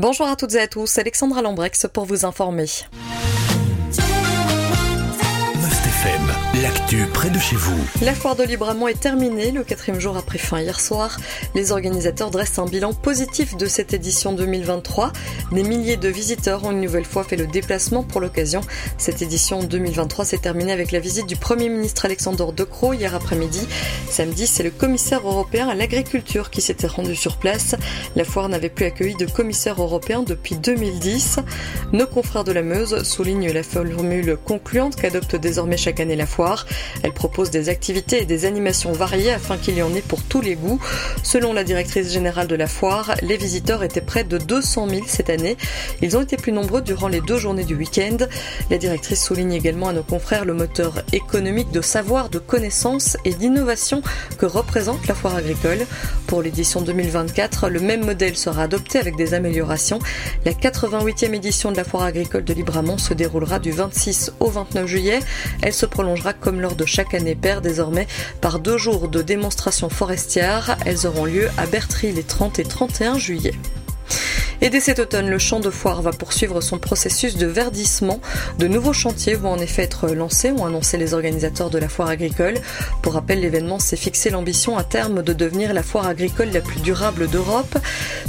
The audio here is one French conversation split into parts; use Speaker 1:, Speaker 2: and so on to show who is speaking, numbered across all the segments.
Speaker 1: Bonjour à toutes et à tous, Alexandra Lambrex pour vous informer.
Speaker 2: L'actu près de chez vous.
Speaker 1: La foire de Libramont est terminée, le quatrième jour après fin hier soir. Les organisateurs dressent un bilan positif de cette édition 2023. Des milliers de visiteurs ont une nouvelle fois fait le déplacement pour l'occasion. Cette édition 2023 s'est terminée avec la visite du Premier ministre Alexandre De Croo hier après-midi. Samedi, c'est le commissaire européen à l'agriculture qui s'était rendu sur place. La foire n'avait plus accueilli de commissaire européen depuis 2010. Nos confrères de la Meuse soulignent la formule concluante qu'adopte désormais chaque année la foire. Elle propose des activités et des animations variées afin qu'il y en ait pour tous les goûts. Selon la directrice générale de la foire, les visiteurs étaient près de 200 000 cette année. Ils ont été plus nombreux durant les deux journées du week-end. La directrice souligne également à nos confrères le moteur économique de savoir, de connaissances et d'innovation que représente la foire agricole. Pour l'édition 2024, le même modèle sera adopté avec des améliorations. La 88e édition de la foire agricole de Libramont se déroulera du 26 au 29 juillet. Elle se prolongera comme lors de chaque année paire désormais par deux jours de démonstrations forestières. Elles auront lieu à Bertry les 30 et 31 juillet. Et dès cet automne, le champ de foire va poursuivre son processus de verdissement. De nouveaux chantiers vont en effet être lancés, ont annoncé les organisateurs de la foire agricole. Pour rappel, l'événement s'est fixé l'ambition à terme de devenir la foire agricole la plus durable d'Europe.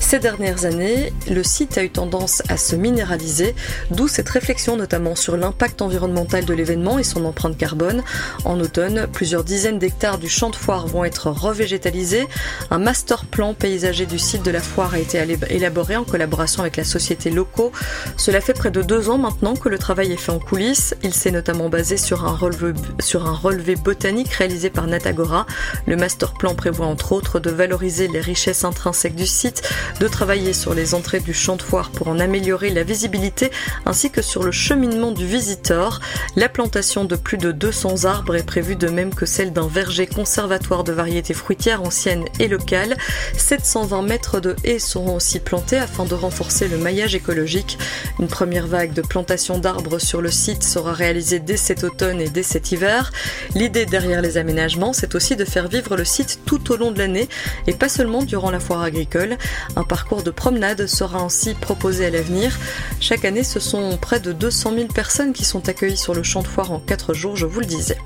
Speaker 1: Ces dernières années, le site a eu tendance à se minéraliser, d'où cette réflexion notamment sur l'impact environnemental de l'événement et son empreinte carbone. En automne, plusieurs dizaines d'hectares du champ de foire vont être revégétalisés. Un master plan paysager du site de la foire a été élaboré en collaboration avec la société Loco. Cela fait près de deux ans maintenant que le travail est fait en coulisses. Il s'est notamment basé sur un relevé, sur un relevé botanique réalisé par Natagora. Le master plan prévoit entre autres de valoriser les richesses intrinsèques du site, de travailler sur les entrées du champ de foire pour en améliorer la visibilité, ainsi que sur le cheminement du visiteur. La plantation de plus de 200 arbres est prévue de même que celle d'un verger conservatoire de variétés fruitières anciennes et locales. 720 mètres de haies seront aussi plantés afin de renforcer le maillage écologique. Une première vague de plantation d'arbres sur le site sera réalisée dès cet automne et dès cet hiver. L'idée derrière les aménagements, c'est aussi de faire vivre le site tout au long de l'année et pas seulement durant la foire agricole. Parcours de promenade sera ainsi proposé à l'avenir. Chaque année, ce sont près de 200 000 personnes qui sont accueillies sur le champ de foire en 4 jours, je vous le disais.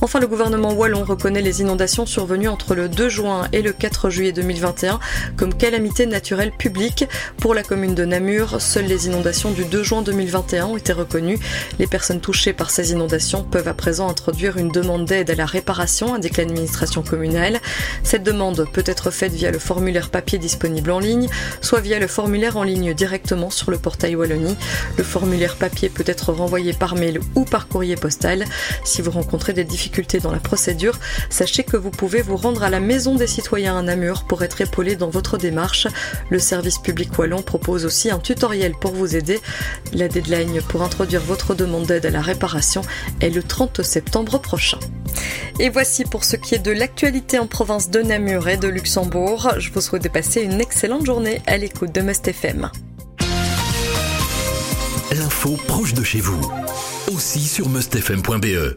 Speaker 1: Enfin, le gouvernement wallon reconnaît les inondations survenues entre le 2 juin et le 4 juillet 2021 comme calamité naturelle publique. Pour la commune de Namur, seules les inondations du 2 juin 2021 ont été reconnues. Les personnes touchées par ces inondations peuvent à présent introduire une demande d'aide à la réparation, indique l'administration communale. Cette demande peut être faite via le formulaire papier disponible en ligne, soit via le formulaire en ligne directement sur le portail Wallonie. Le formulaire papier peut être renvoyé par mail ou par courrier postal. Si vous rencontrez des dans la procédure, sachez que vous pouvez vous rendre à la Maison des citoyens à Namur pour être épaulé dans votre démarche. Le service public wallon propose aussi un tutoriel pour vous aider. La deadline pour introduire votre demande d'aide à la réparation est le 30 septembre prochain. Et voici pour ce qui est de l'actualité en province de Namur et de Luxembourg. Je vous souhaite de passer une excellente journée à l'écoute de Must FM.
Speaker 2: L'info proche de chez vous, aussi sur mustfm.be.